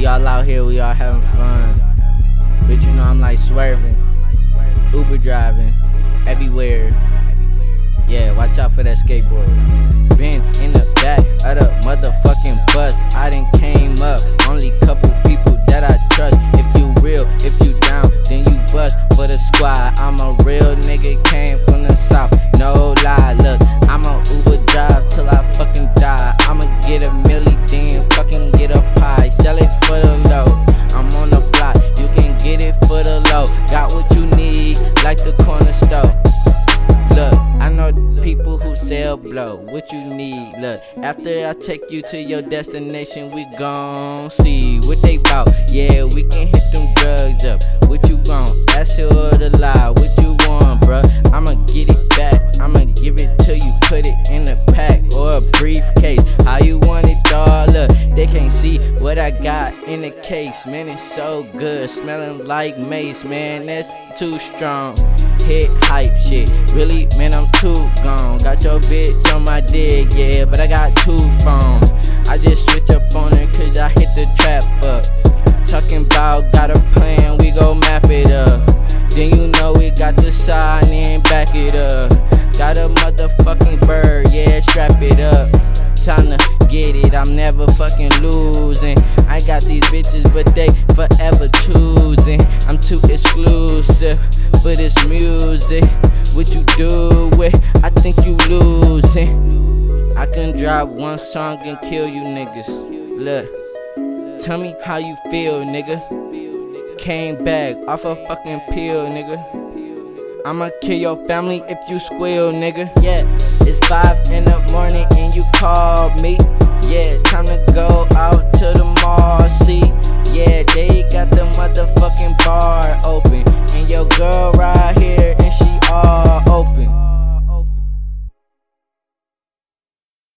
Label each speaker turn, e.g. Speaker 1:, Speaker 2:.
Speaker 1: We all out here, we all having fun. But you know I'm like swerving, Uber driving, everywhere. Yeah, watch out for that skateboard. Been in the back of the motherfucking bus. I done came up. Only couple people that I trust. If you real, if you down, then you bust for the squad. I'm a real nigga, came from the south. No lie, look, I'm a low. Got what you need, like the corner store. Look, I know people who sell blow. What you need? Look, after I take you to your destination, we gon' see what they bout. Yeah, we can hit them drugs see what I got in the case. Man, it's so good. Smelling like mace, man. That's too strong. Hit hype shit. Really, man, I'm too gone. Got your bitch on my dick, yeah, but I got two phones. I just switch up on her cause I hit the trap up. Talking about got a plan, we go map it up. Then you know we got the side and back it up. Got a motherfucking bird, yeah, bitches, but they forever choosing. I'm too exclusive for this music. What you do with? I think you losing. I can drop one song and kill you niggas. Look, tell me how you feel, nigga. Came back off a fucking pill, nigga. I'ma kill your family if you squeal, nigga. Yeah, it's five in the morning and you call motherfucking bar open. And your girl right here, and she all.